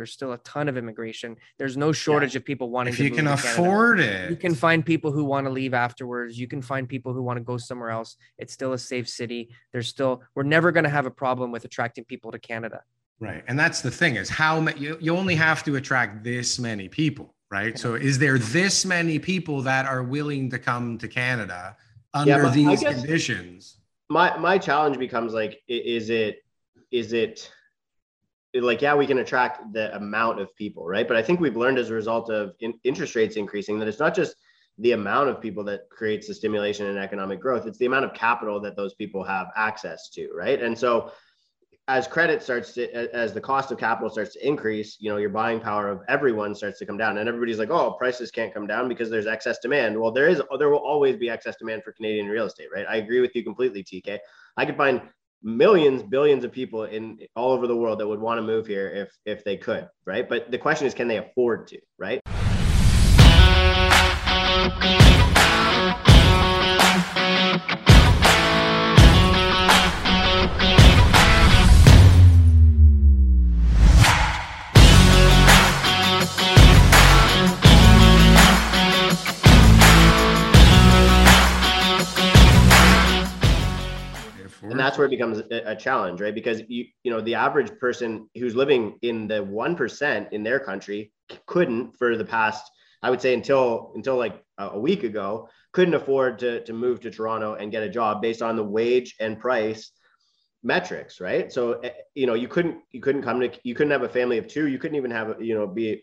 There's still a ton of immigration. There's no shortage of people wanting If to you move can to Canada. afford it, You can find people who want to leave afterwards. You can find people who want to go somewhere else. It's still a safe city. There's still, we're never going to have a problem with attracting people to Canada. Right. And that's the thing is how ma- you, you only have to attract this many people, right? So is there this many people that are willing to come to Canada under but I these conditions? my my challenge becomes like is it is it like yeah we can attract the amount of people right? But i think we've learned as a result of in, interest rates increasing that it's not just the amount of people that creates the stimulation and economic growth it's the amount of capital that those people have access to right? And so as credit starts to as the cost of capital starts to increase you know your buying power of everyone starts to come down. And everybody's like oh prices can't come down because there's excess demand. Well there is there will always be excess demand for canadian real estate right? I agree with you completely tk i could find millions billions of people in all over the world that would want to move here if if they could right? But the question is can they afford to right that's where it becomes a, challenge right? Because you you know the average person who's living in the 1% in their country couldn't for the past i would say until until like a, week ago couldn't afford to to move to toronto and get a job based on the wage and price metrics right? So eh, you know you couldn't you couldn't come to you couldn't have a family of two you couldn't even have you know be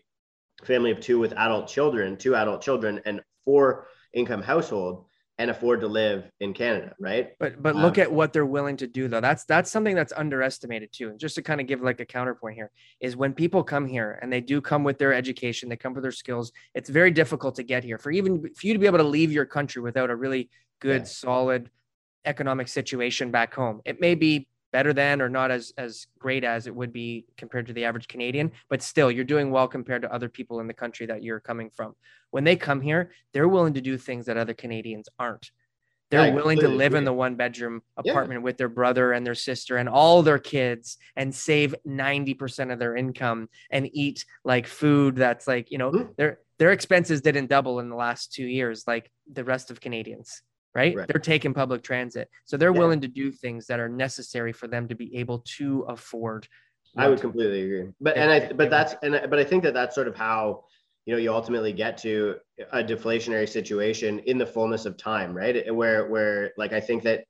a family of two with adult children two adult children and four income household and afford to live in canada right But but look Um, at what they're willing to do though. That's that's something that's underestimated too. And just to kind of give like a counterpoint here is when people come here and they do come with their education, they come with their skills. It's very difficult to get here for even for you to be able to leave your country without a really good, Yeah. solid economic situation back home. It may be better than or not as as great as it would be compared to the average Canadian, but still you're doing well compared to other people in the country that you're coming from. When they come here, they're willing to do things that other Canadians aren't. They're Yeah, I willing to live in the one bedroom Yeah. apartment with their brother and their sister and all their kids and save 90% of their income and eat like food that's like, you know, Mhm. their their expenses didn't double in the last 2 years like the rest of Canadians, right? Right. They're taking public transit. So they're Yeah. willing to do things that are necessary for them to be able to afford. I would completely agree. But and I but that's and I- but I think that that's sort of how you know you ultimately get to a deflationary situation in the fullness of time, right? Where where like I think that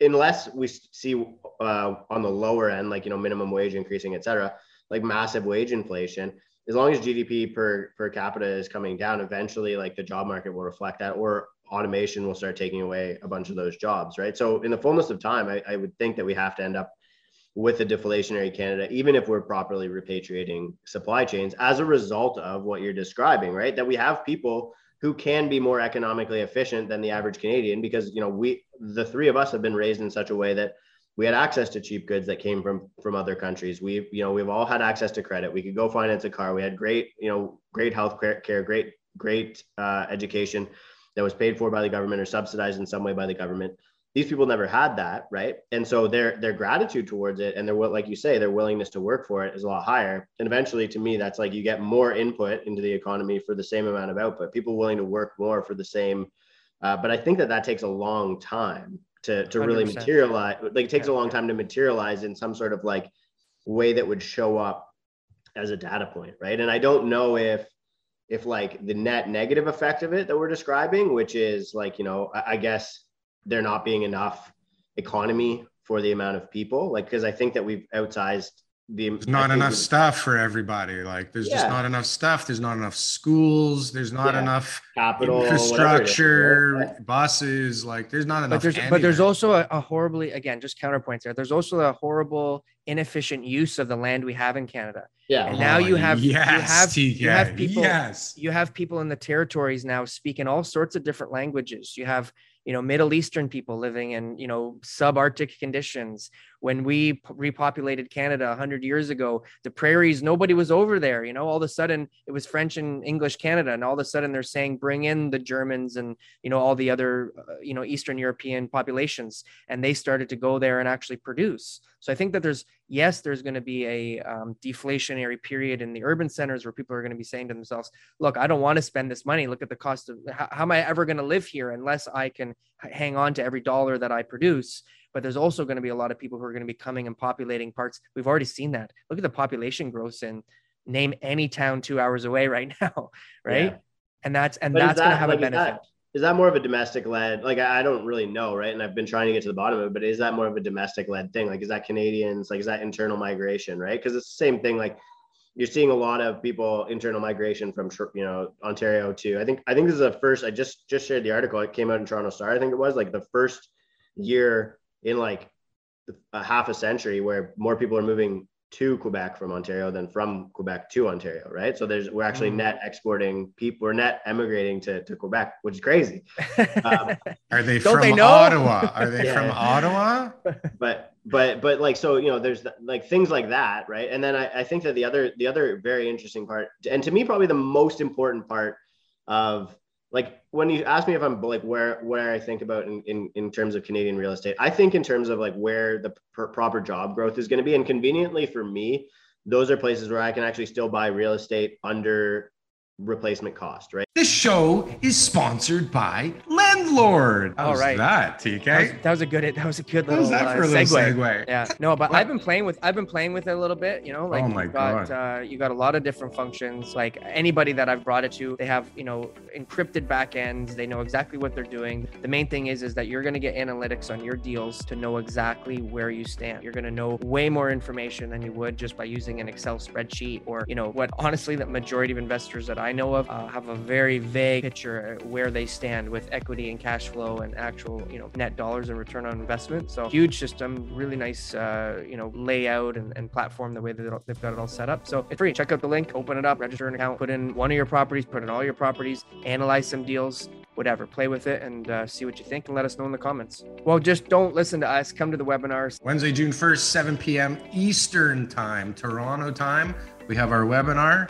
unless we see uh, on the lower end, like you know minimum wage increasing, et cetera, like massive wage inflation, as long as GDP per per capita is coming down, eventually like the job market will reflect that, or automation will start taking away a bunch of those jobs, right? So in the fullness of time, I, I would think that we have to end up with a deflationary Canada, even if we're properly repatriating supply chains as a result of what you're describing, right? That we have people who can be more economically efficient than the average Canadian because you know we the three of us have been raised in such a way that we had access to cheap goods that came from from other countries. We you know we've all had access to credit. We could go finance a car. We had great you know great health care, great great uh, education that was paid for by the government or subsidized in some way by the government. These people never had that right? And so their their gratitude towards it and their what like you say their willingness to work for it is a lot higher. And eventually to me that's like you get more input into the economy for the same amount of output people willing to work more for the same uh, but i think that that takes a long time to to really 100%. materialize like it takes a long time to materialize in some sort of like way that would show up as a data point right? And i don't know if if like the net negative effect of it that we're describing which is like you know i, guess there not being enough economy for the amount of people like because i think that we've outsized the There's not enough the- stuff for everybody. Like there's just not enough stuff. There's not enough schools. There's not Yeah. enough capital whatever it is, infrastructure, right? buses. Like there's not but enough. there's but there's also a, a horribly again just counterpoints there there's also a horrible inefficient use of the land we have in canada Yeah, And now you oh, have- you yes, have- you have people- Yes. you have people in the territories now speaking all sorts of different languages you have you know middle eastern people living in you know subarctic conditions when we repopulated canada 100 years ago the prairies nobody was over there you know all of a sudden it was french and english canada and all of a sudden they're saying bring in the germans and you know all the other uh, you know eastern european populations and they started to go there and actually produce so i think that there's yes there's going to be a um, deflationary period in the urban centers where people are going to be saying to themselves look, I don't want to spend this money. Look at the cost of how, how am I ever going to live here unless I can hang on to every dollar that I produce. But there's also going to be a lot of people who are going to be coming and populating parts. We've already seen that. Look at the population growth in name any town two hours away right now, right? Yeah. And that's and But is that's going to have like, a benefit. Is that more of a domestic led? Like I I don't really know, right? And I've been trying to get to the bottom of it, but is that more of a domestic led thing? Like is that Canadians? Like is that internal migration, right? Because it's the same thing. Like you're seeing a lot of people internal migration from you know Ontario to. I think I think this is the first. I just just shared the article. It came out in Toronto Star. I think it was like the first year in like a half a century where more people are moving to Quebec from Ontario than from Quebec to Ontario, right? So there's we're actually Mm. net exporting people, we're net emigrating to, to Quebec, which is crazy. um, Are they from they? Ottawa? Are they Yeah. from Ottawa? But but but like so you know there's th- like things like that, right? And then I, I think that the other the other very interesting part, and to me probably the most important part of like when you ask me if I'm like where where I think about in, in in terms of Canadian real estate, I think in terms of like where the pr- proper job growth is going to be, and conveniently for me, those are places where I can actually still buy real estate under replacement cost, right? This show is sponsored by Landlord. All How's right. that That was, TK. that was a good that was a good What was little that uh, for a little segue. segue? Yeah, no, but I've been playing with I've been playing with it a little bit. You know, like Oh my you've got uh, you got a lot of different functions. Like anybody that I've brought it to, they have you know encrypted backends. They know exactly what they're doing. The main thing is is that you're going to get analytics on your deals to know exactly where you stand. You're going to know way more information than you would just by using an Excel spreadsheet or you know what. Honestly, the majority of investors that I know of uh, have a very vague picture of where they stand with equity cash flow and actual you know net dollars and return on investment. So huge system, really nice uh, you know layout and, and platform the way that they've got it all set up. So it's free. Check out the link, open it up, register an account, put in one of your properties, put in all your properties, analyze some deals. Whatever, play with it and uh, see what you think, and let us know in the comments. Well, just don't listen to us. Come to the webinars. Wednesday, June 1st, 7 p.m. Eastern Time, Toronto time. We have our webinar.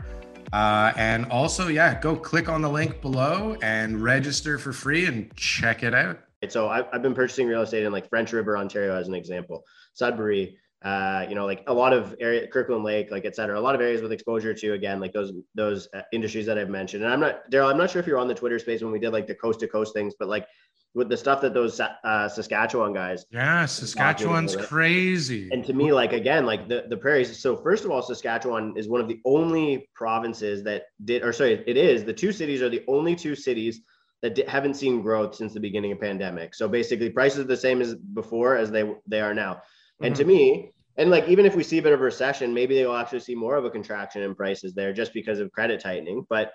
Uh, and also, yeah, go click on the link below and register for free and check it out. So I've, I've been purchasing real estate in like French River, Ontario, as an example, Sudbury, uh, you know, like a lot of area, Kirkland Lake, like et cetera, a lot of areas with exposure to again, like those those uh, industries that I've mentioned. And I'm not, Daryl, I'm not sure if you're on the Twitter space when we did like the coast to coast things, but like with the stuff that those uh, Saskatchewan guys Yeah, Saskatchewan's crazy. and to me, like again, like the, the prairies. So first of all, Saskatchewan is one of the only provinces that did, or sorry, it is the two cities are the only two cities that di- haven't seen growth since the beginning of pandemic. So basically, prices are the same as before as they they are now. And to me, and like even if we see a bit of a recession, maybe they will actually see more of a contraction in prices there just because of credit tightening. But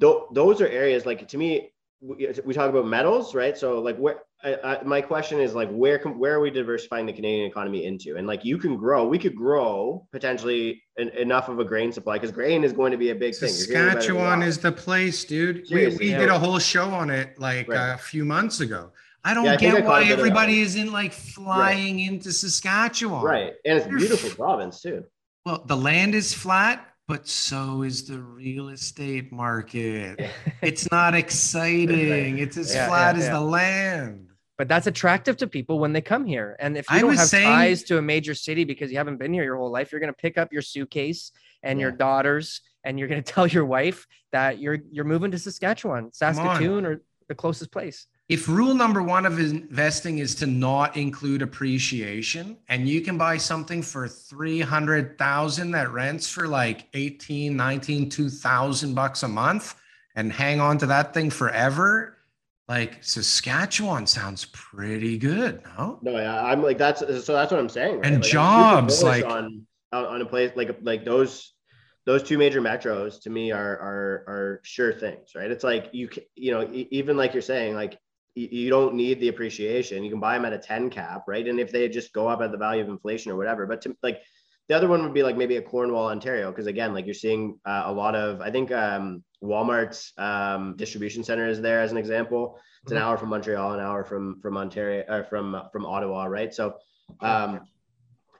th- those are areas like to me. We, we talk about metals, right? So like where I, I, my question is like where can where are we diversifying the Canadian economy into? And like you can grow, we could grow potentially en- enough of a grain supply because grain is going to be a big thing. You're hearing about it a Saskatchewan is the place, dude. We, Seriously, we did a whole show on it like Right. a few months ago. I don't Yeah, I get why bit of that everybody is in like flying into Saskatchewan. right, and it's a beautiful province too. Well, the land is flat, but so is the real estate market. It's not exciting. It's as Yeah, flat yeah, as yeah. the land. but that's attractive to people when they come here. And if you I don't have saying- ties to a major city because you haven't been here your whole life, you're going to pick up your suitcase and your daughters, and you're going to tell your wife that you're you're moving to Saskatchewan, Saskatoon, or the closest place. If rule number one of investing is to not include appreciation, and you can buy something for 300,000 that rents for like 18, 19, 2,000 bucks a month and hang on to that thing forever, like Saskatchewan sounds pretty good, no? No, yeah, I'm like that's so that's what I'm saying. right? And Like, jobs, like- on on, a place like like those those two major metros to me are are are sure things, right? It's like you you know even like you're saying like you don't need the appreciation. You can buy them at a 10 cap, right? And if they just go up at the value of inflation or whatever, but to like the other one would be like maybe a Cornwall, Ontario, because again, like you're seeing uh, a lot of, I think um, Walmart's um, distribution center is there as an example. It's an mm-hmm. hour from Montreal, an hour from from Ontario, or from from Ottawa, right? So um,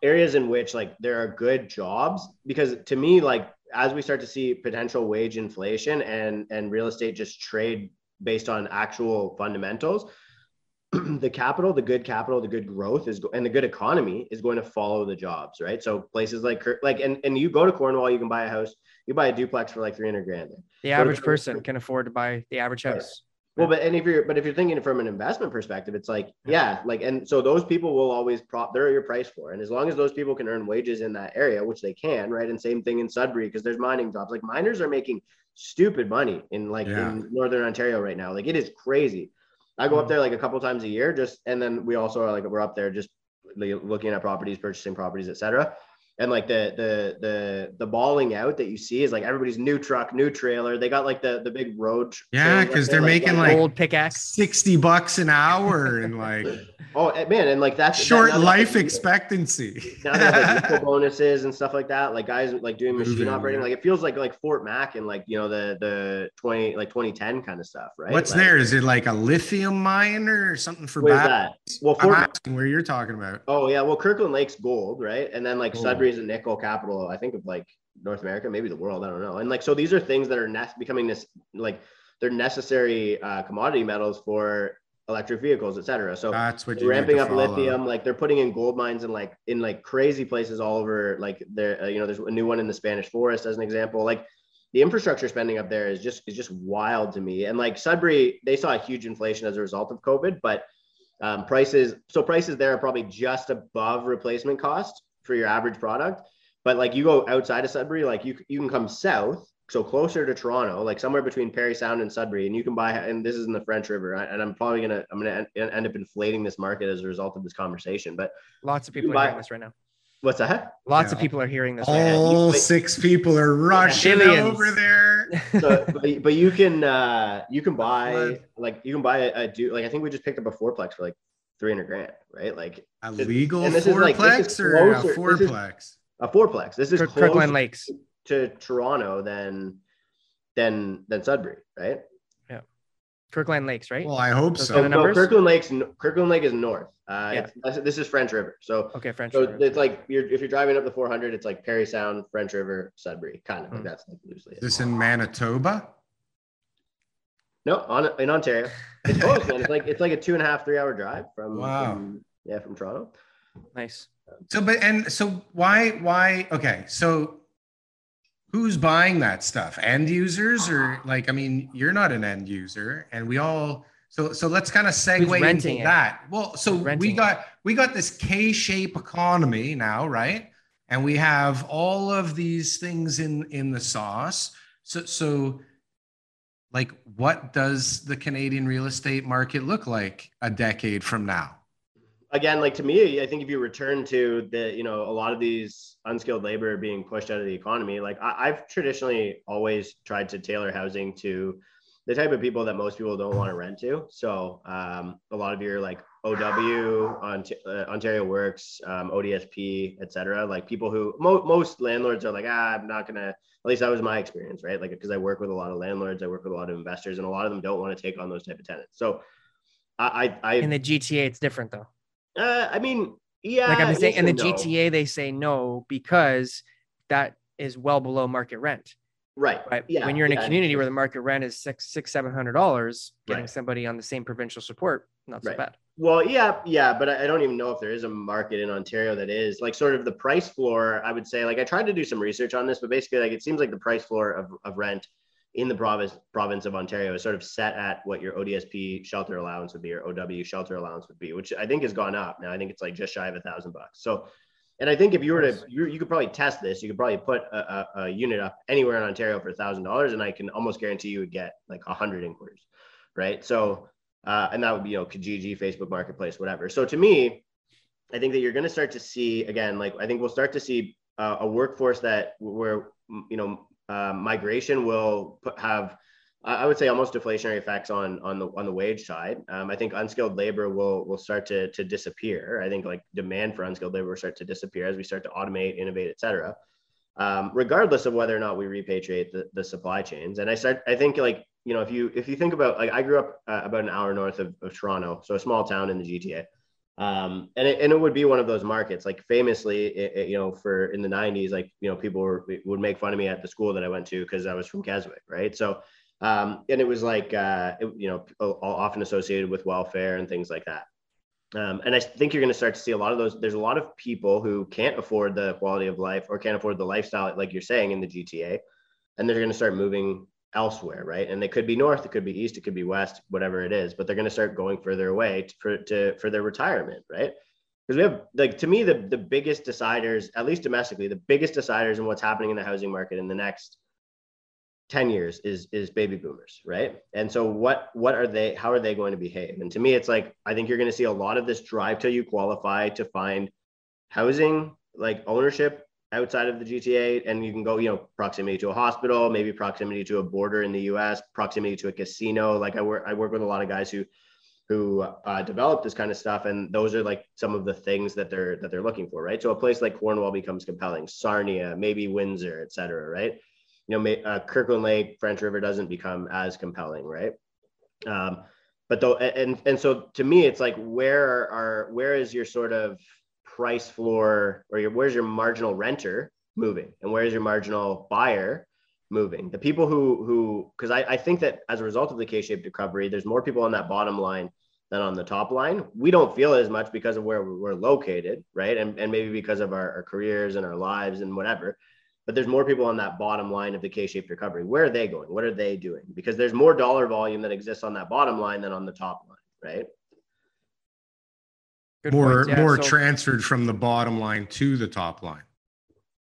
areas in which like there are good jobs, because to me, like as we start to see potential wage inflation and and real estate just trade based on actual fundamentals, the capital, the good capital, the good growth is, and the good economy is going to follow the jobs, right? So places like, like, and, and you go to Cornwall, you can buy a house, you buy a duplex for like 300 grand. The average person can afford to buy the average house. Well, but and if you're but if you're thinking from an investment perspective, it's like yeah, like and so those people will always prop they're your price for, and as long as those people can earn wages in that area, which they can, right? And same thing in Sudbury because there's mining jobs. Like miners are making stupid money in like yeah. in northern Ontario right now. Like it is crazy. I go up mm-hmm. there like a couple times a year, just and then we also are like we're up there just looking at properties, purchasing properties, etc. And like the the the the balling out that you see is like everybody's new truck, new trailer. They got like the the big road. Yeah, because they're like, making like, old pickaxe, sixty bucks an hour, and like oh man, and like that's short that, life like, expectancy. Now there's like bonuses and stuff like that. Like guys like doing machine Moving, operating. Like it feels like like Fort Mac and like you know the the twenty like twenty ten kind of stuff, right? What's like, there? Is it like a lithium mine or something for that? Well, Fort I'm asking where you're talking about. Oh yeah, well Kirkland Lake's gold, right? And then like gold. Sudbury's a nickel capital capital, I think of like North America, maybe the world, I don't know. And like, so these are things that are ne- becoming this, like they're necessary uh, commodity metals for electric vehicles, et cetera. So that's what ramping up follow. lithium, like they're putting in gold mines in like, in like crazy places all over, like there, uh, you know, there's a new one in the Spanish forest as an example, like the infrastructure spending up there is just, is just wild to me. And like Sudbury, they saw a huge inflation as a result of COVID, but um, prices, so prices there are probably just above replacement cost for your average product but like you go outside of Sudbury, like you you can come south, so closer to Toronto, like somewhere between Parry Sound and Sudbury, and you can buy. And this is in the French River, and I'm probably gonna I'm gonna end up inflating this market as a result of this conversation. But lots of people are buy, hearing this right now. What's that? Lots yeah. of people are hearing this. All right six people are rushing over there. so, but, but, you can uh you can buy like you can buy a, a do like I think we just picked up a fourplex for like 300 grand, right? Like a legal fourplex like, or a fourplex? a fourplex. This is Kirk, Kirkland Lakes to Toronto than than than Sudbury, right? Yeah, Kirkland Lakes, right? Well, I hope so. so no, Kirkland Lakes, Kirkland Lake is north. Uh, yeah. this is French River. So okay, French. So River. it's like you're if you're driving up the 400, it's like Parry Sound, French River, Sudbury, kind of. Mm. Like that's like loosely. This in Manitoba. No, on in Ontario. It's close, man. It's like it's like a two and a half, three hour drive from, wow. From, yeah, from Toronto. Nice. So, but and so why why okay? So who's buying that stuff? End users or like I mean, you're not an end user, and we all. So so let's kind of segue into it? that. Well, so we got we got this K-shape economy now, right? And we have all of these things in in the sauce. So so like what does the Canadian real estate market look like a decade from now? again, like to me, I think if you return to the, you know, a lot of these unskilled labor being pushed out of the economy, like I, have traditionally always tried to tailor housing to the type of people that most people don't want to rent to. So um, a lot of your like OW, Ont- uh, Ontario Works, um, ODSP, et cetera, like people who mo- most landlords are like, ah, I'm not gonna. At least that was my experience, right? Like because I work with a lot of landlords, I work with a lot of investors, and a lot of them don't want to take on those type of tenants. So I, I, I in the GTA, it's different though. Uh, I mean, yeah. Like I'm saying, in the no. GTA, they say no because that is well below market rent. Right. Right. Yeah. When you're in yeah. a community where the market rent is six, six, seven hundred dollars, getting right. somebody on the same provincial support, not so right. bad. Well, yeah, yeah, but I don't even know if there is a market in Ontario that is like sort of the price floor. I would say, like, I tried to do some research on this, but basically, like, it seems like the price floor of, of rent in the province province of Ontario is sort of set at what your ODSP shelter allowance would be or OW shelter allowance would be, which I think has gone up. Now I think it's like just shy of a thousand bucks. So, and I think if you were to, you, you could probably test this. You could probably put a, a, a unit up anywhere in Ontario for a thousand dollars, and I can almost guarantee you would get like a hundred inquiries, right? So, uh, and that would be you know Kijiji, Facebook Marketplace, whatever. So to me, I think that you're going to start to see again, like I think we'll start to see uh, a workforce that where you know uh, migration will put, have I would say almost deflationary effects on on the on the wage side. Um, I think unskilled labor will will start to to disappear. I think like demand for unskilled labor will start to disappear as we start to automate, innovate, et cetera. Um, regardless of whether or not we repatriate the, the supply chains. And I start, I think like you know if you if you think about like I grew up uh, about an hour north of, of Toronto, so a small town in the GTA. Um, and it, and it would be one of those markets like famously it, it, you know for in the 90s like you know people were, would make fun of me at the school that i went to because i was from keswick right so um, and it was like, uh, you know, often associated with welfare and things like that. Um, and I think you're going to start to see a lot of those. There's a lot of people who can't afford the quality of life or can't afford the lifestyle, like you're saying in the GTA, and they're going to start moving elsewhere, right? And they could be north, it could be east, it could be west, whatever it is, but they're going to start going further away to, for to for their retirement, right? Because we have like to me the the biggest deciders, at least domestically, the biggest deciders in what's happening in the housing market in the next 10 years is is baby boomers right and so what what are they how are they going to behave and to me it's like i think you're going to see a lot of this drive till you qualify to find housing like ownership outside of the gta and you can go you know proximity to a hospital maybe proximity to a border in the us proximity to a casino. Like i work i work with a lot of guys who who uh, develop this kind of stuff and those are like some of the things that they're that they're looking for right? So a place like cornwall becomes compelling. Sarnia maybe windsor et cetera right? You know, uh, Kirkland Lake, French River doesn't become as compelling, right? Um, but though, and and so to me, it's like where are where is your sort of price floor or your where's your marginal renter moving, and where's your marginal buyer moving? The people who who because I, I think that as a result of the K-shaped recovery, there's more people on that bottom line than on the top line. We don't feel as much because of where we're located, right? And, and maybe because of our, our careers and our lives and whatever but there's more people on that bottom line of the K-shaped recovery. Where are they going? What are they doing? Because there's more dollar volume that exists on that bottom line than on the top line, right? Good more yeah, more so, transferred from the bottom line to the top line.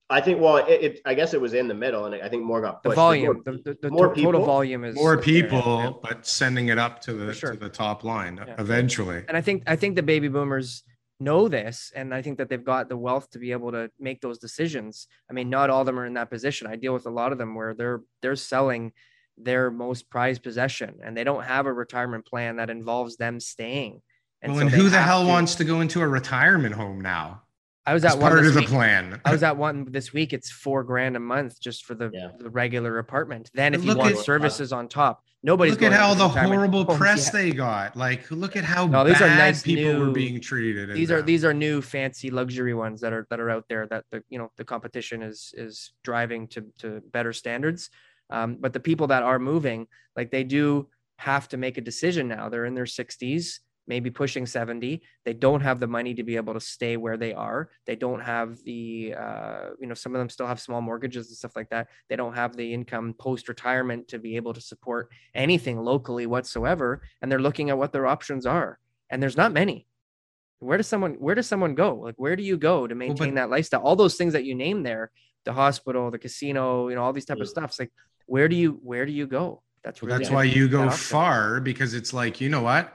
I think. Well, it, it, I guess it was in the middle, and I think more got pushed. the volume. More, the, the, more total people, volume is more people, there, but sending it up to the sure. to the top line yeah. eventually. And I think I think the baby boomers know this and i think that they've got the wealth to be able to make those decisions i mean not all of them are in that position i deal with a lot of them where they're they're selling their most prized possession and they don't have a retirement plan that involves them staying and well, so and who the hell to, wants to go into a retirement home now I was at one part of the week. plan. I was at one this week. It's four grand a month just for the, yeah. the regular apartment. Then if you want at, services on top, nobody's look at how the horrible press yet. they got. Like look at how no, these are nice people new, were being treated. These are them. these are new fancy luxury ones that are that are out there that the you know the competition is is driving to to better standards. Um, but the people that are moving, like they do have to make a decision now. They're in their 60s maybe pushing 70 they don't have the money to be able to stay where they are. They don't have the uh, you know some of them still have small mortgages and stuff like that. They don't have the income post retirement to be able to support anything locally whatsoever and they're looking at what their options are and there's not many. Where does someone where does someone go? Like where do you go to maintain well, but, that lifestyle? All those things that you name there the hospital the casino you know all these type of stuff it's like where do you where do you go? That's well, that's why you go far because it's like you know what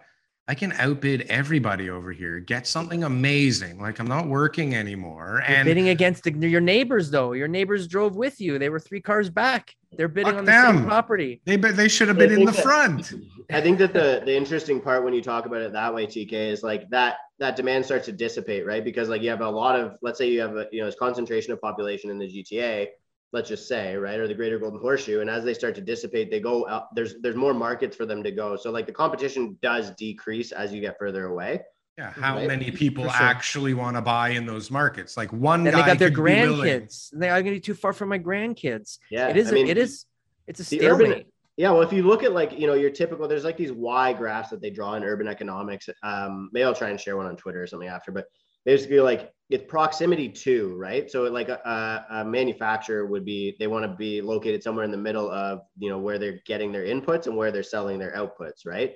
I can outbid everybody over here. Get something amazing. Like I'm not working anymore. You're and bidding against the, your neighbors, though. Your neighbors drove with you. They were three cars back. They're bidding on the them. same property. They they should have been in the that, front. I think that the the interesting part when you talk about it that way, TK, is like that that demand starts to dissipate, right? Because like you have a lot of, let's say you have a you know, this concentration of population in the GTA let's just say, right, or the greater golden horseshoe. And as they start to dissipate, they go out, there's there's more markets for them to go. So like the competition does decrease as you get further away. Yeah, how right? many people sure. actually want to buy in those markets? Like one and guy they got their grandkids. They are going to be too far from my grandkids. Yeah, it is. I mean, it is. It's a stalemate. Urban, yeah, well, if you look at like you know your typical, there's like these Y graphs that they draw in urban economics. Um, maybe I'll try and share one on Twitter or something after. But basically, like it's proximity to right? So like a, a manufacturer would be they want to be located somewhere in the middle of you know where they're getting their inputs and where they're selling their outputs right?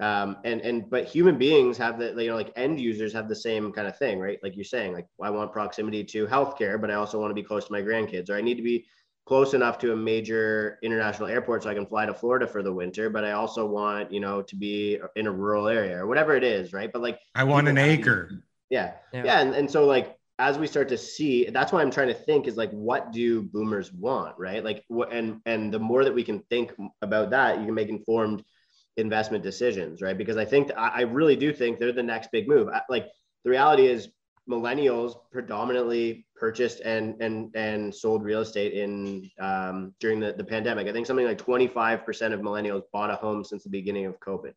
Um, and and but human beings have the you know like end users have the same kind of thing right? Like you're saying like i want proximity to healthcare but i also want to be close to my grandkids or i need to be close enough to a major international airport so i can fly to florida for the winter but i also want you know to be in a rural area or whatever it is right? But like i want an acre yeah. Yeah. yeah. And, and so like as we start to see, that's why I'm trying to think is like, what do boomers want, right? Like, what and and the more that we can think about that, you can make informed investment decisions, right? Because I think I really do think they're the next big move. Like the reality is, millennials predominantly purchased and and and sold real estate in um, during the, the pandemic. I think something like 25% of millennials bought a home since the beginning of COVID,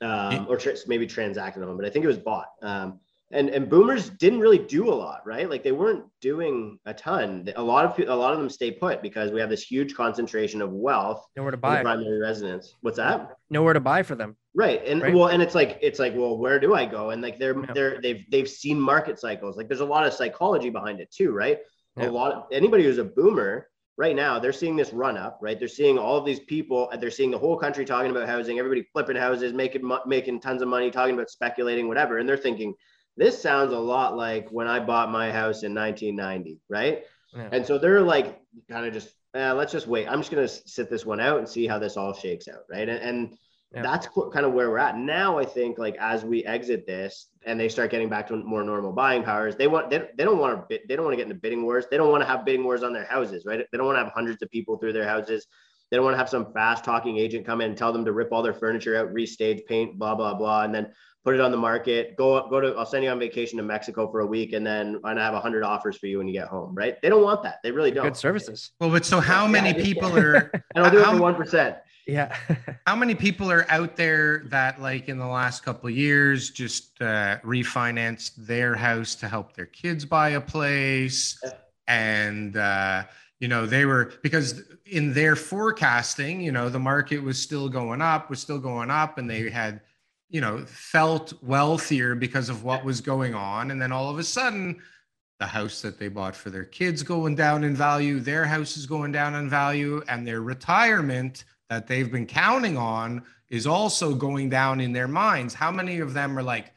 um, or tra- maybe transacted home, but I think it was bought. Um, and and boomers didn't really do a lot right? Like they weren't doing a ton. A lot of a lot of them stay put because we have this huge concentration of wealth nowhere to buy. primary residence. What's that? Nowhere to buy for them. Right and right? well and it's like it's like well where do i go? And like they're yeah. they're they've they've seen market cycles. Like there's a lot of psychology behind it too right? Yeah. a lot of anybody who's a boomer right now they're seeing this run up right they're seeing all of these people they're seeing the whole country talking about housing everybody flipping houses making making tons of money talking about speculating whatever and they're thinking this sounds a lot like when I bought my house in 1990, right? Yeah. And so they're like, kind of just, eh, let's just wait. I'm just going to sit this one out and see how this all shakes out, right? And, and yeah. that's kind of where we're at now. I think like as we exit this and they start getting back to more normal buying powers, they want they, they don't want to they don't want to get into bidding wars. They don't want to have bidding wars on their houses, right? They don't want to have hundreds of people through their houses. They don't want to have some fast talking agent come in and tell them to rip all their furniture out, restage, paint, blah blah blah, and then put it on the market. Go up, go to. I'll send you on vacation to Mexico for a week, and then I have a hundred offers for you when you get home. Right? They don't want that. They really don't. Good services. Well, but so how many yeah, people are? and I'll do it for one percent. Yeah. how many people are out there that, like, in the last couple of years, just uh, refinanced their house to help their kids buy a place, and uh, you know they were because in their forecasting, you know, the market was still going up, was still going up, and they had you know, felt wealthier because of what was going on. And then all of a sudden, the house that they bought for their kids going down in value, their house is going down in value, and their retirement that they've been counting on is also going down in their minds. How many of them are like,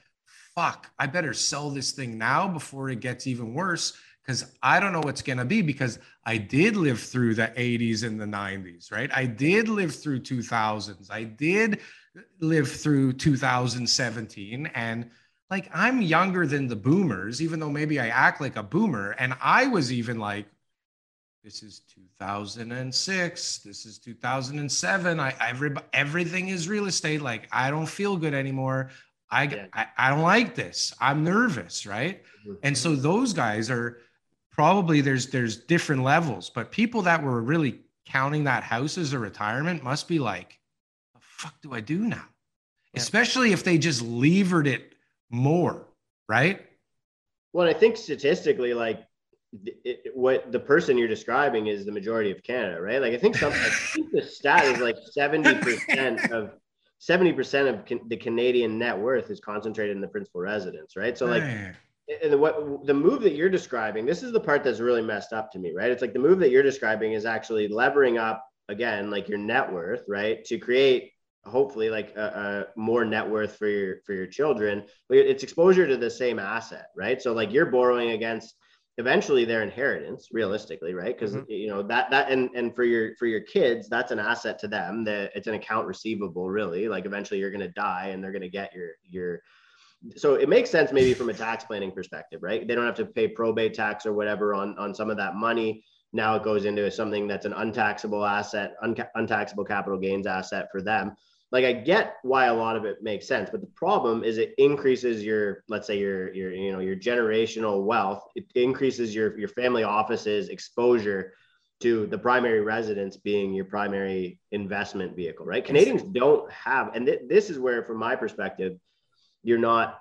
fuck, I better sell this thing now before it gets even worse? Because I don't know what's going to be because I did live through the 80s and the 90s, right? I did live through 2000s. I did live through 2017 and like I'm younger than the boomers, even though maybe I act like a boomer. And I was even like, this is 2006, this is 2007. I every, everything is real estate. Like I don't feel good anymore. I, yeah. I, I don't like this. I'm nervous, right? Mm-hmm. And so those guys are probably there's there's different levels, but people that were really counting that house as a retirement must be like, the fuck do I do now? Yeah. Especially if they just levered it more, right? Well, I think statistically, like it, it, what the person you're describing is the majority of Canada, right? Like I think some, I think the stat is like 70% of 70% of the Canadian net worth is concentrated in the principal residence, right? So like and what the move that you're describing, this is the part that's really messed up to me, right? It's like the move that you're describing is actually levering up again, like your net worth, right, to create hopefully like a, a, more net worth for your for your children but it's exposure to the same asset right so like you're borrowing against eventually their inheritance realistically right? Because mm-hmm. you know that that and and for your for your kids that's an asset to them that it's an account receivable really. Like eventually you're going to die and they're going to get your your so it makes sense maybe from a tax planning perspective right? They don't have to pay probate tax or whatever on on some of that money. Now it goes into something that's an untaxable asset un- untaxable capital gains asset for them like I get why a lot of it makes sense, but the problem is it increases your, let's say your your you know your generational wealth. It increases your your family office's exposure to the primary residence being your primary investment vehicle, right? Canadians don't have, and th- this is where, from my perspective, you're not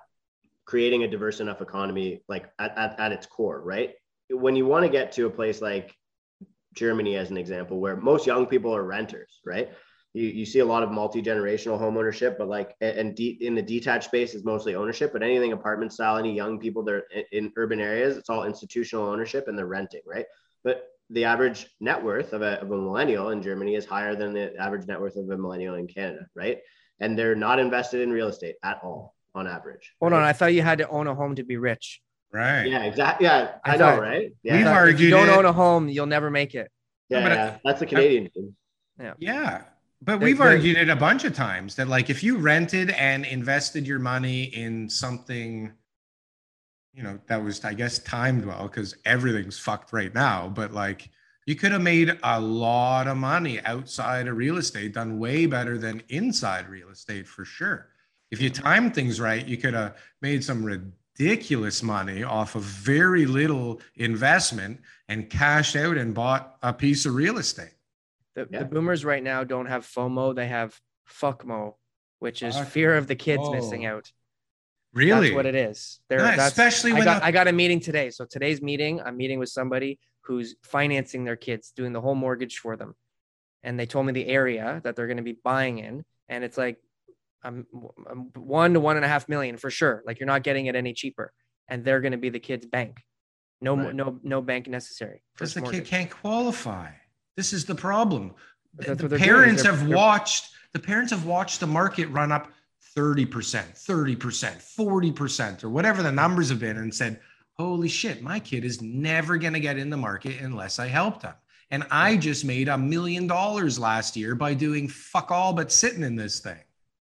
creating a diverse enough economy like at, at, at its core, right? When you want to get to a place like Germany, as an example, where most young people are renters, right? You, you see a lot of multi-generational home ownership but like and de- in the detached space is mostly ownership but anything apartment style any young people they're in, in urban areas it's all institutional ownership and they're renting right? But the average net worth of a, of a millennial in germany is higher than the average net worth of a millennial in canada right? And they're not invested in real estate at all on average. Hold right? on i thought you had to own a home to be rich. Right. Yeah exactly yeah i, I know right? yeah. we've argued if you don't it. own a home you'll never make it. Yeah, yeah. that's the canadian thing. Yeah. Yeah but we've argued it a bunch of times that like if you rented and invested your money in something you know, that was, I guess, timed well because everything's fucked right now. But like, you could have made a lot of money outside of real estate, done way better than inside real estate for sure. If you timed things right, you could have made some ridiculous money off of very little investment and cashed out and bought a piece of real estate. The, Yeah. the boomers right now don't have FOMO; they have fuckmo, which is Fuck fear of the kids oh. missing out. Really? That's what it is. They're, Nice, that's, especially I got the- I got a meeting today. So today's meeting, I'm meeting with somebody who's financing their kids, doing the whole mortgage for them, and they told me the area that they're going to be buying in, and it's like, I'm, I'm one to one and a half million for sure. Like you're not getting it any cheaper, and they're going to be the kid's bank. No, Right. no, no bank necessary. because the kid can't qualify. This is the problem. The, parents have they're- watched the parents have watched the market run up 30%, 30%, 40%, or whatever the numbers have been, and said, Holy shit, my kid is never gonna get in the market unless I help them. And I just made a million dollars last year by doing fuck all but sitting in this thing.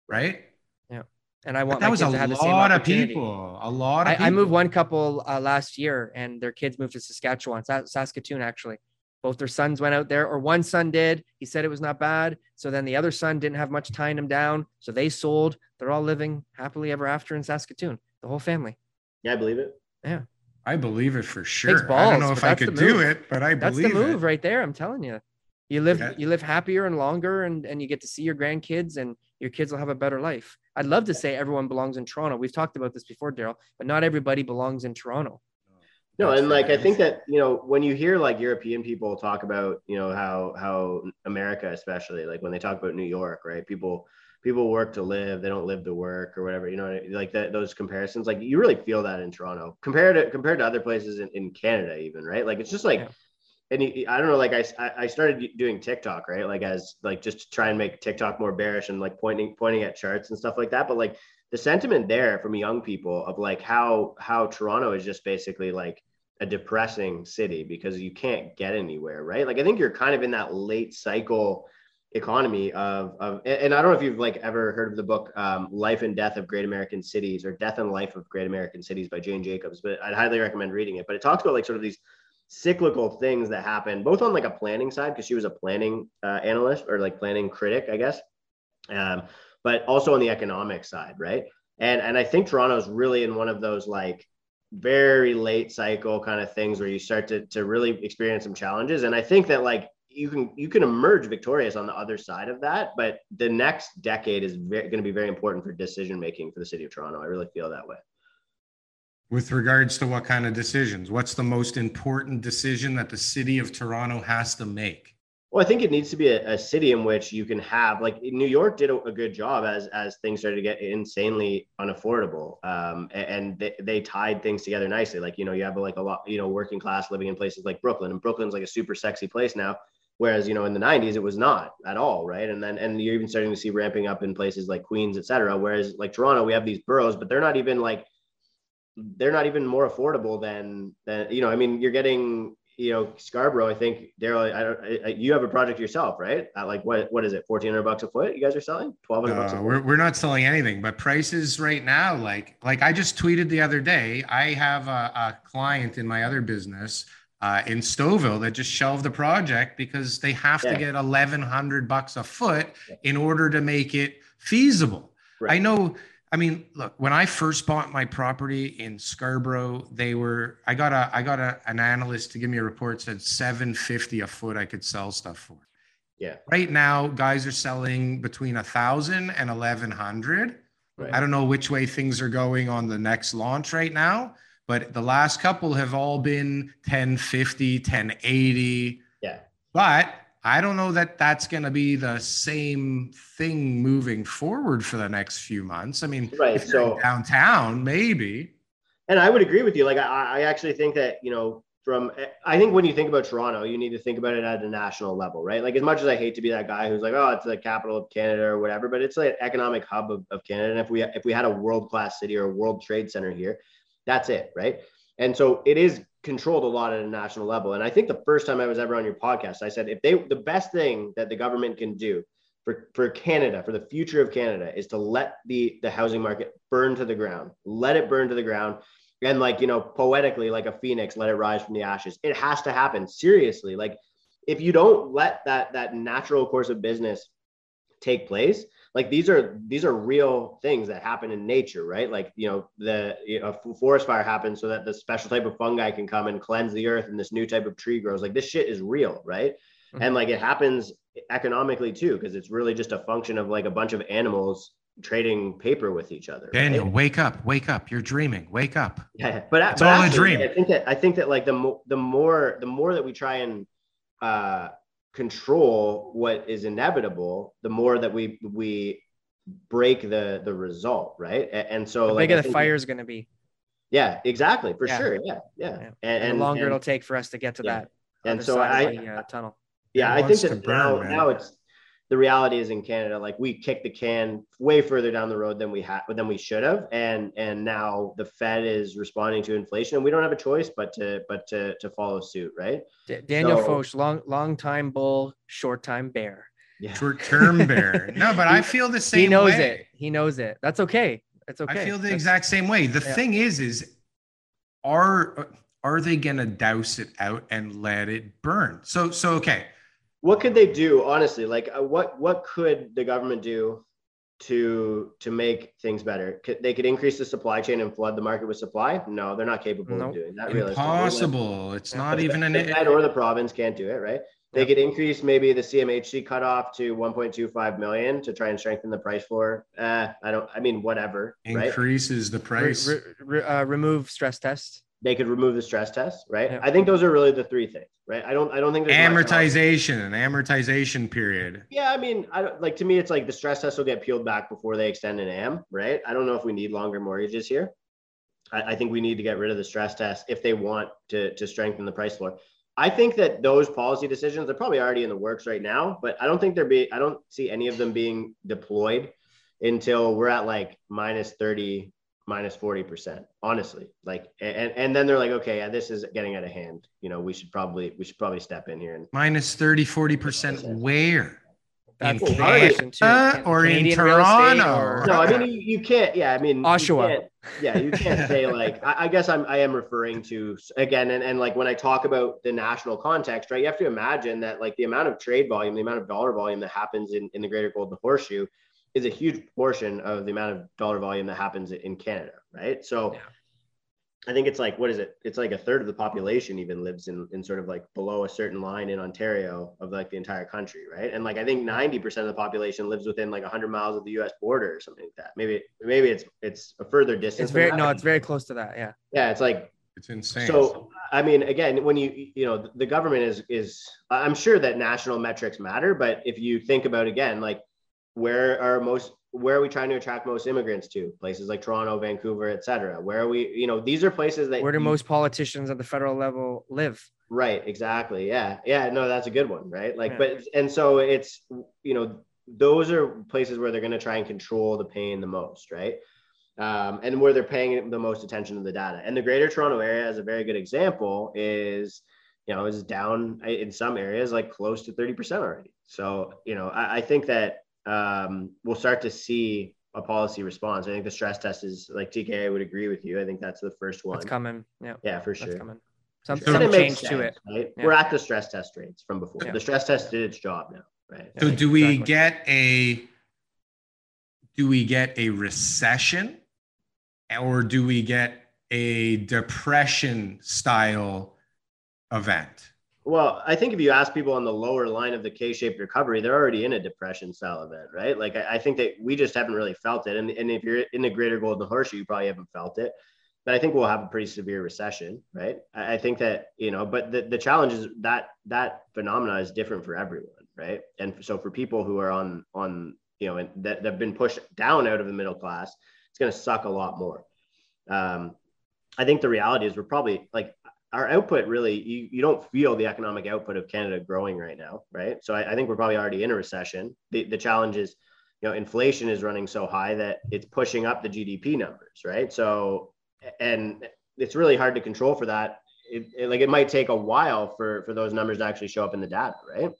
Right? Yeah. And I But want that was a to have the same lot of people. A lot of I, people. I moved one couple uh, last year, and their kids moved to Saskatchewan, Sa- Saskatoon, actually. Both their sons went out there, or one son did. He said it was not bad. So then the other son didn't have much tying him down. So they sold. They're all living happily ever after in Saskatoon, the whole family. Yeah, I believe it. Yeah. I believe it for sure. I balls, don't know if I could do it, but I That's believe That's the move it. right there. I'm telling you. You live Yeah. you live happier and longer and, and you get to see your grandkids and your kids will have a better life. I'd love to say everyone belongs in Toronto. We've talked about this before, Daryl, but not everybody belongs in Toronto. No, and like I think that you know when you hear like European people talk about you know how how America especially like when they talk about New York, right? People people work to live, they don't live to work or whatever. You know, like that those comparisons, like you really feel that in Toronto compared to compared to other places in, in Canada, even right? Like it's just like. Yeah. And you- I don't know, like I, I started doing TikTok, right? Like as like just to try and make TikTok more bearish and like pointing pointing at charts and stuff like that. But like the sentiment there from young people of like how how Toronto is just basically like a depressing city because you can't get anywhere, right? Like I think you're kind of in that late cycle economy of of and I don't know if you've like ever heard of the book um, Life and Death of Great American Cities or Death and Life of Great American Cities by Jane Jacobs, but I'd highly recommend reading it. But it talks about like sort of these cyclical things that happen both on like a planning side because she was a planning uh, analyst or like planning critic, I guess. Um, but also on the economic side, right? And and I think Toronto's really in one of those like very late cycle kind of things where you start to to really experience some challenges. And I think that like you can you can emerge victorious on the other side of that, but the next decade is going to be very important for decision making for the city of Toronto. I really feel that way. With regards to what kind of decisions? What's the most important decision that the city of Toronto has to make? Well, I think it needs to be a, a city in which you can have like New York did a, a good job as as things started to get insanely unaffordable, um, a- and, they, they tied things together nicely. Like you know you have like a lot you know working class living in places like Brooklyn, and Brooklyn's like a super sexy place now. Whereas you know in the '90s it was not at all, right? And then and you're even starting to see ramping up in places like Queens, et cetera. Whereas like Toronto, we have these boroughs, but they're not even like they're not even more affordable than than you know. I mean, you're getting you know Scarborough. I think Daryl, I don't. I, you have a project yourself, right? At like what what is it? Fourteen hundred bucks a foot. You guys are selling twelve hundred bucks Uh, foot. we're, we're not selling anything, but prices right now, like like I just tweeted the other day, I have a, a client in my other business uh, in Stouffville that just shelved the project because they have Yeah. to get eleven hundred bucks a foot in order to make it feasible. Right. I know. I mean, look, when I first bought my property in Scarborough, they were I got a I got a, an analyst to give me a report said 750 a foot I could sell stuff for. Yeah. Right now, guys are selling between a thousand and eleven hundred. Right. I don't know which way things are going on the next launch right now, but the last couple have all been 1050, 1080. Yeah. But I don't know that that's going to be the same thing moving forward for the next few months. I mean, Right, if you're in so- downtown, maybe. And I would agree with you. Like I, I actually think that you know from I think when you think about Toronto, you need to think about it at a national level, right? Like as much as I hate to be that guy who's like, oh, it's the capital of Canada or whatever, but it's like an economic hub of, of Canada. And if we if we had a world class city or a world trade center here, that's it, right? And so it is controlled a lot at a national level. And I think the first time I was ever on your podcast, I said if they the best thing that the government can do for, for Canada, for the future of Canada, is to let the the housing market burn to the ground. Let it burn to the ground and like you know poetically like a phoenix let it rise from the ashes it has to happen seriously like if you don't let that that natural course of business take place like these are these are real things that happen in nature right like you know the you know, a forest fire happens so that the special type of fungi can come and cleanse the earth and this new type of tree grows like this shit is real right mm-hmm. and like it happens economically too because it's really just a function of like a bunch of animals trading paper with each other. Daniel, right? wake up, wake up. You're dreaming. Wake up. Yeah, but it's but all actually, a dream. I think that I think that like the mo- the more the more that we try and uh, control what is inevitable, the more that we we break the the result, right? And, and so the like, bigger the fire is going to be. Yeah, exactly, for yeah. sure. Yeah, yeah, yeah. And, and, the longer and, it'll take for us to get to yeah. that. And so I, the, uh, tunnel. Yeah, I think that burn, now, now it's the reality is in Canada, like we kicked the can way further down the road than we had than we should have, and and now the Fed is responding to inflation, and we don't have a choice but to but to to follow suit, right? D- Daniel so, Foch, long long time bull, short time bear. Yeah. Short term bear. No, but I feel the same. He knows way. it. He knows it. That's okay. It's okay. I feel the That's, exact same way. The yeah. thing is, is are are they gonna douse it out and let it burn? So so okay what could they do honestly? Like uh, what what could the government do to to make things better? Could, they could increase the supply chain and flood the market with supply? No they're not capable nope. of doing that impossible. It's not even an Fed or the province can't do it right? They yep. could increase maybe the cmhc cutoff to 1.25 million to try and strengthen the price floor. Uh, i don't i mean whatever increases right? the price re, re, uh, remove stress tests they could remove the stress test, right? Yeah. I think those are really the three things, right? I don't I don't think there's amortization, an amortization period. Yeah, I mean, I don't like to me it's like the stress test will get peeled back before they extend an AM, right? I don't know if we need longer mortgages here. I, I think we need to get rid of the stress test if they want to to strengthen the price floor. I think that those policy decisions are probably already in the works right now, but I don't think they're be I don't see any of them being deployed until we're at like minus 30 minus 40% honestly like and and then they're like okay yeah, this is getting out of hand you know we should probably we should probably step in here and minus 30 40% where in Canada or Canadian in Toronto. Or... No, I mean you, you, can't. Yeah, I mean Oshawa. yeah, you can't say like. I, I, guess I'm. I am referring to again, and, and like when I talk about the national context, right? You have to imagine that like the amount of trade volume, the amount of dollar volume that happens in in the Greater Golden Horseshoe is a huge portion of the amount of dollar volume that happens in Canada, right? So yeah. I think it's like what is it? It's like a third of the population even lives in in sort of like below a certain line in Ontario of like the entire country, right? And like I think 90% of the population lives within like 100 miles of the US border or something like that. Maybe maybe it's it's a further distance. It's very no, it's very close to that, yeah. Yeah, it's like it's insane. So I mean again, when you you know the government is is I'm sure that national metrics matter, but if you think about again like where are most where are we trying to attract most immigrants to? Places like toronto vancouver etc where are we you know these are places that where do most politicians at the federal level live? Right exactly. Yeah yeah no that's a good one right? Like yeah. but and so it's you know those are places where they're going to try and control the pain the most right? Um, and where they're paying the most attention to the data. And the greater toronto area as a very good example is you know is down in some areas like close to 30% already. So you know I, I think that um, we'll start to see a policy response. I think the stress test is like TK. I would agree with you. I think that's the first one. It's coming. Yeah. Yeah, for sure. That's coming. Some, sure. some change sense, to it. Right? Yeah. We're at the stress test rates from before. Yeah. The stress test did its job now. Right. So do we exactly. get a do we get a recession or do we get a depression style event? Well, I think if you ask people on the lower line of the K-shaped recovery, they're already in a depression style event, right? Like I, I, think that we just haven't really felt it. And, and if you're in the greater golden horseshoe, you probably haven't felt it. But I think we'll have a pretty severe recession, right? I, I think that, you know, but the, the challenge is that that phenomena is different for everyone, right? And so for people who are on on, you know, and that, have been pushed down out of the middle class, it's gonna suck a lot more. Um, I think the reality is we're probably like our output really you, you don't feel the economic output of canada growing right now right? So I, I, think we're probably already in a recession. The, the challenge is you know inflation is running so high that it's pushing up the gdp numbers right? So and it's really hard to control for that. It, it, like it might take a while for for those numbers to actually show up in the data right?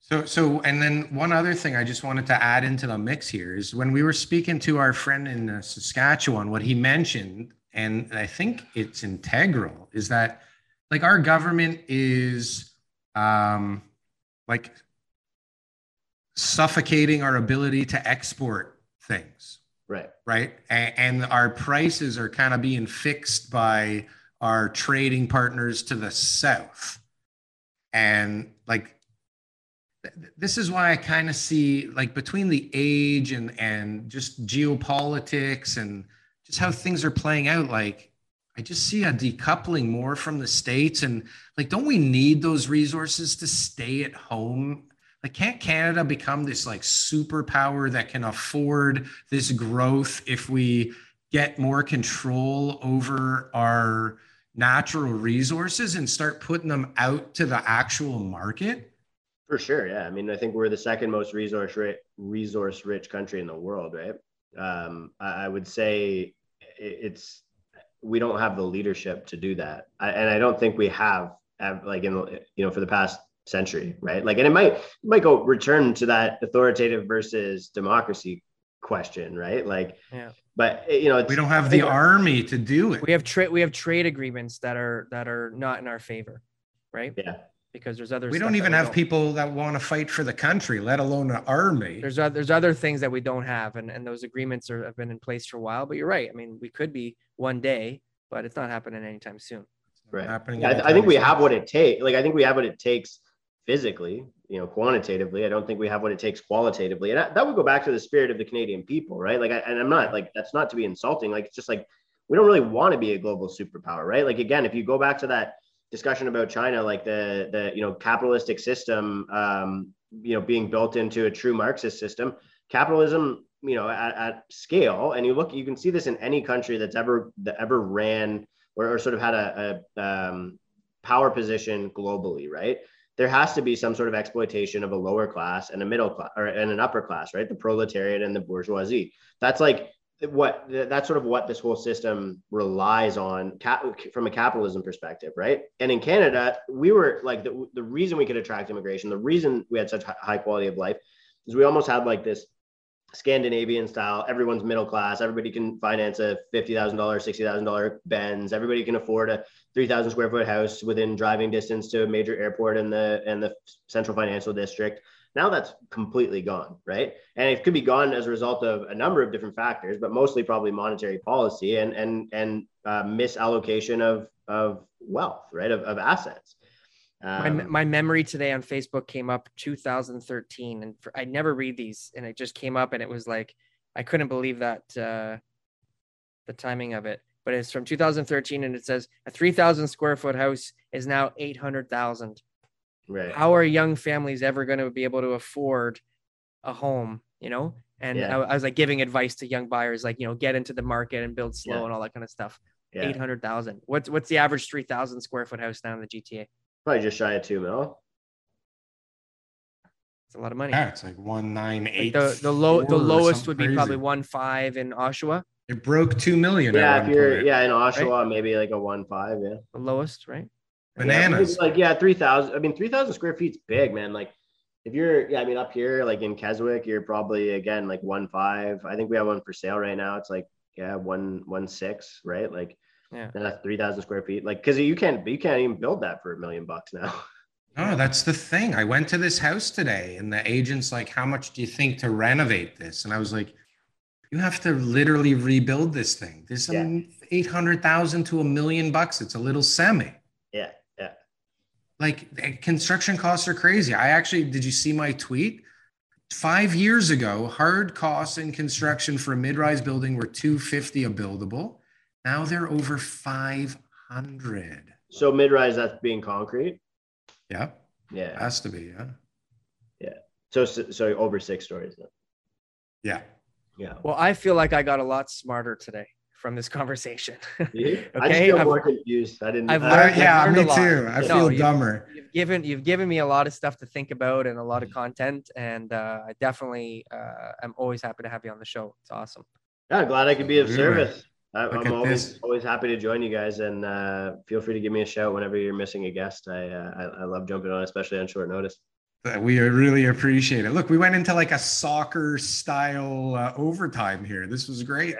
So so and then one other thing i just wanted to add into the mix here is when we were speaking to our friend in uh, saskatchewan what he mentioned and I think it's integral, is that like our government is um, like suffocating our ability to export things. Right. Right. And, and our prices are kind of being fixed by our trading partners to the south. And like, th- this is why I kind of see like between the age and and just geopolitics and just how things are playing out, like I just see a decoupling more from the states and like don't we need those resources to stay at home like can't canada become this like superpower that can afford this growth if we get more control over our natural resources and start putting them out to the actual market For sure, yeah. I mean, I think we're the second most resource rich, resource rich country in the world, right? Um, I, I would say it- it's we don't have the leadership to do that, I, and I don't think we have, have like in you know for the past century, right? Like, and it might it might go return to that authoritative versus democracy question, right? Like, Yeah. but you know, it's, we don't have the army to do it We have trade we have trade agreements that are that are not in our favor, right? Yeah, Because there's other we stuff don't even we have don't. people that want to fight for the country let alone an army there's other, there's other things that we don't have and, and those agreements are have been in place for a while but you're right i mean we could be one day but it's not happening anytime soon right. happening Yeah, I, th- I anytime think we soon. have what it takes. Like, I think we have what it takes physically, you know, quantitatively. I don't think we have what it takes qualitatively. And that, that would go back to the spirit of the Canadian people, right? Like, I, and I'm not like, that's not to be insulting. Like, it's just like, we don't really want to be a global superpower, right? Like, again, if you go back to that discussion about China, like the, the, you know, capitalistic system, um, you know, being built into a true Marxist system, capitalism, you know, at, at scale, and you look, you can see this in any country that's ever, that ever ran or, or sort of had a, a um, power position globally, right? There has to be some sort of exploitation of a lower class and a middle class or and an upper class, right? The proletariat and the bourgeoisie. That's like what that's sort of what this whole system relies on cap, from a capitalism perspective, right? And in Canada, we were like the, the reason we could attract immigration, the reason we had such high quality of life is we almost had like this Scandinavian style. Everyone's middle class. Everybody can finance a fifty thousand dollars, sixty thousand dollar Benz. Everybody can afford a three thousand square foot house within driving distance to a major airport in the in the central financial district. Now that's completely gone, right? And it could be gone as a result of a number of different factors, but mostly probably monetary policy and and and uh, misallocation of of wealth, right? Of, of assets. my, Um, me- my memory today on facebook came up 2013 and for, i never read these and it just came up and it was like i couldn't believe that uh the timing of it but it's from 2013 and it says a 3000 square foot house is now 800000 right. how are young families ever going to be able to afford a home you know and Yeah. I, I was like giving advice to young buyers like you know get into the market and build slow Yeah. and all that kind of stuff Yeah. 800000 what's what's the average 3000 square foot house down in the gta Probably just shy of two mil. it's a lot of money yeah it's like one nine Like the the low the lowest would be crazy. probably one five in Oshawa. it broke two million Yeah, at if one you're point. yeah in Oshawa, maybe like a one five. Yeah. The lowest, right? Bananas Yeah, like yeah, three thousand. I mean, three thousand square feet's big, man. Like if you're yeah, I mean up here like in Keswick, you're probably again like one five. I think we have one for sale right now. It's like yeah, one one six, right? Like Yeah. that's three thousand square feet. Like because you can't you can't even build that for a million bucks now. No, that's the thing. I went to this house today and the agent's like, How much do you think to renovate this? And I was like, You have to literally rebuild this thing. This Yeah. um, 800,000 to a million bucks. It's a little semi. yeah. Like construction costs are crazy. I actually, did you see my tweet? Five years ago, hard costs in construction for a mid-rise building were 250 a buildable. Now they're over 500. So mid rise, that's being concrete. Yeah, Yeah. has to be. Yeah. Yeah. So so over six stories. Then. Yeah. Yeah. Well, I feel like I got a lot smarter today from this conversation. You? I Okay, feel I've- more confused. I didn't. I've I- learned- Uh, yeah, learned me too. I No, feel you- dumber. you've given you've given me a lot of stuff to think about and a lot of content, and uh, I definitely uh, am always happy to have you on the show. It's awesome. Yeah, glad I could be of Absolutely. service. I, I'm always this. always happy to join you guys, and uh, feel free to give me a shout whenever you're missing a guest. I, uh, I I love jumping on, especially on short notice. Uh, We really appreciate it. Look, we went into like a soccer style uh, overtime here. This was great.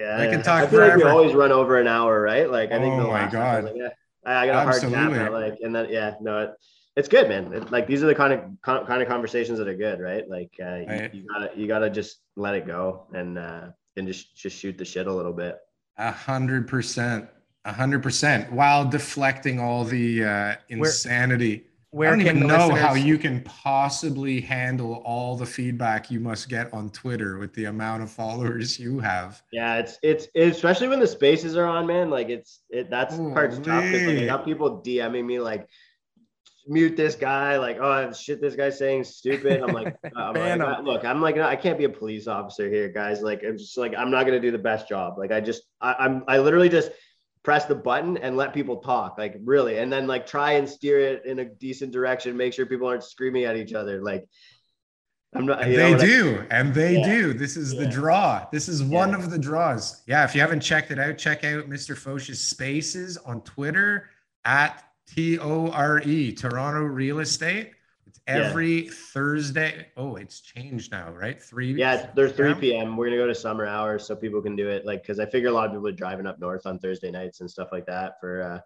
Yeah, I can talk I feel like we always run over an hour, right? Like I think the Oh my last one, I was God. like, yeah, I I got a hard tap Absolutely. at like, and then yeah, no, it, it's good, man. It, like these are the kind of kind kind of conversations that are good, right? Like uh, you- Right. You, gotta you gotta just let it go and uh, and just just shoot the shit a little bit. A hundred percent. A hundred percent. While deflecting all the uh, insanity. Where I don't can even the know how you can possibly handle all the feedback you must get on Twitter with the amount of followers you have. Yeah, it's it's especially when the spaces are on, man. Like it's it that's oh, part's tough. 'cause, Like, I got people DMing me like mute this guy, like oh shit, this guy's saying stupid. I'm like, uh, I'm like him. Uh, look, I'm like I can't be a police officer here, guys. Like I'm just like I'm not gonna do the best job. Like I just I, I'm I literally just press the button and let people talk, like really, and then like try and steer it in a decent direction, make sure people aren't screaming at each other. Like I'm not. And they what I- do, and they Yeah. do. This is the draw. This is one Yeah. of the draws. Yeah, if you haven't checked it out, check out Mr. Foch's Spaces on Twitter at T O R E Toronto Real Estate. It's Yeah. every Thursday. Oh, it's changed now, right? Three. Yeah, they're 3 p.m. We're gonna go to summer hours so people can do it. Like, cause I figure a lot of people are driving up north on Thursday nights and stuff like that for. uh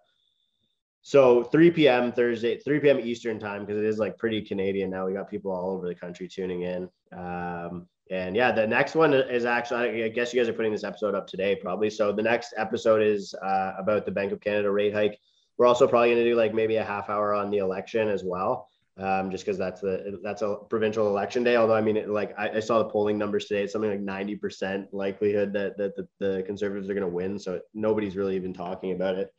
So 3 p.m. Thursday, 3 p.m. Eastern time because it is like pretty Canadian now. We got people all over the country tuning in. Um, and yeah, the next one is actually. I guess you guys are putting this episode up today, probably. So the next episode is uh, about the Bank of Canada rate hike. We're also probably gonna do like maybe a half hour on the election as well um, just because that's the that's a provincial election day. Although I mean, it, like I, I saw the polling numbers today, it's something like ninety percent likelihood that that the, the conservatives are going to win. So nobody's really even talking about it.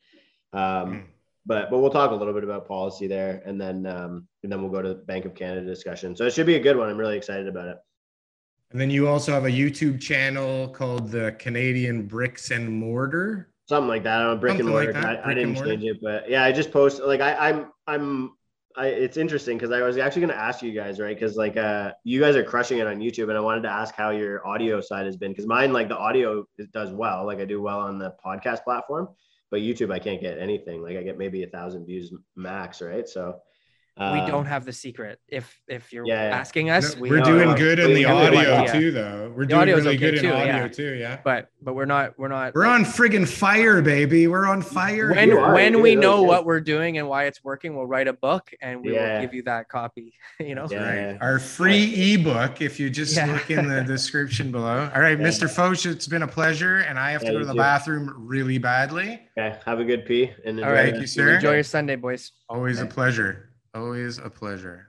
Um, Hmm. but but we'll talk a little bit about policy there, and then um, and then we'll go to the Bank of Canada discussion. So it should be a good one. I'm really excited about it. And then you also have a YouTube channel called the Canadian Bricks and Mortar. Something like that. I don't brick Something and mortar. that, I, I didn't change it, but yeah, I just post like I, I'm I'm I it's interesting because I was actually gonna ask you guys, right? Because like uh you guys are crushing it on YouTube and I wanted to ask how your audio side has been because mine like the audio does well, like I do well on the podcast platform, but YouTube I can't get anything. Like I get maybe a thousand views max, right? So we um, don't have the secret. If if you're yeah, yeah. asking us, No, we we're doing are- good in the do have audio idea. too, though. We're The doing really okay good in too, audio yeah. too. Yeah. but but we're not we're not. We're on friggin' fire, baby. We're on fire. when You when we really know good. what we're doing and why it's working, we'll write a book and we Yeah. will give you that copy. You know. Yeah, Right. Our free ebook, if you just Yeah. look in the description below. All right, Yeah. Mr. Foch, it's been a pleasure, and I have to go to the too. bathroom really badly. Okay, have a good pee and All enjoy. Thank you, sir. Enjoy your Sunday, boys. Always a pleasure. Always a pleasure.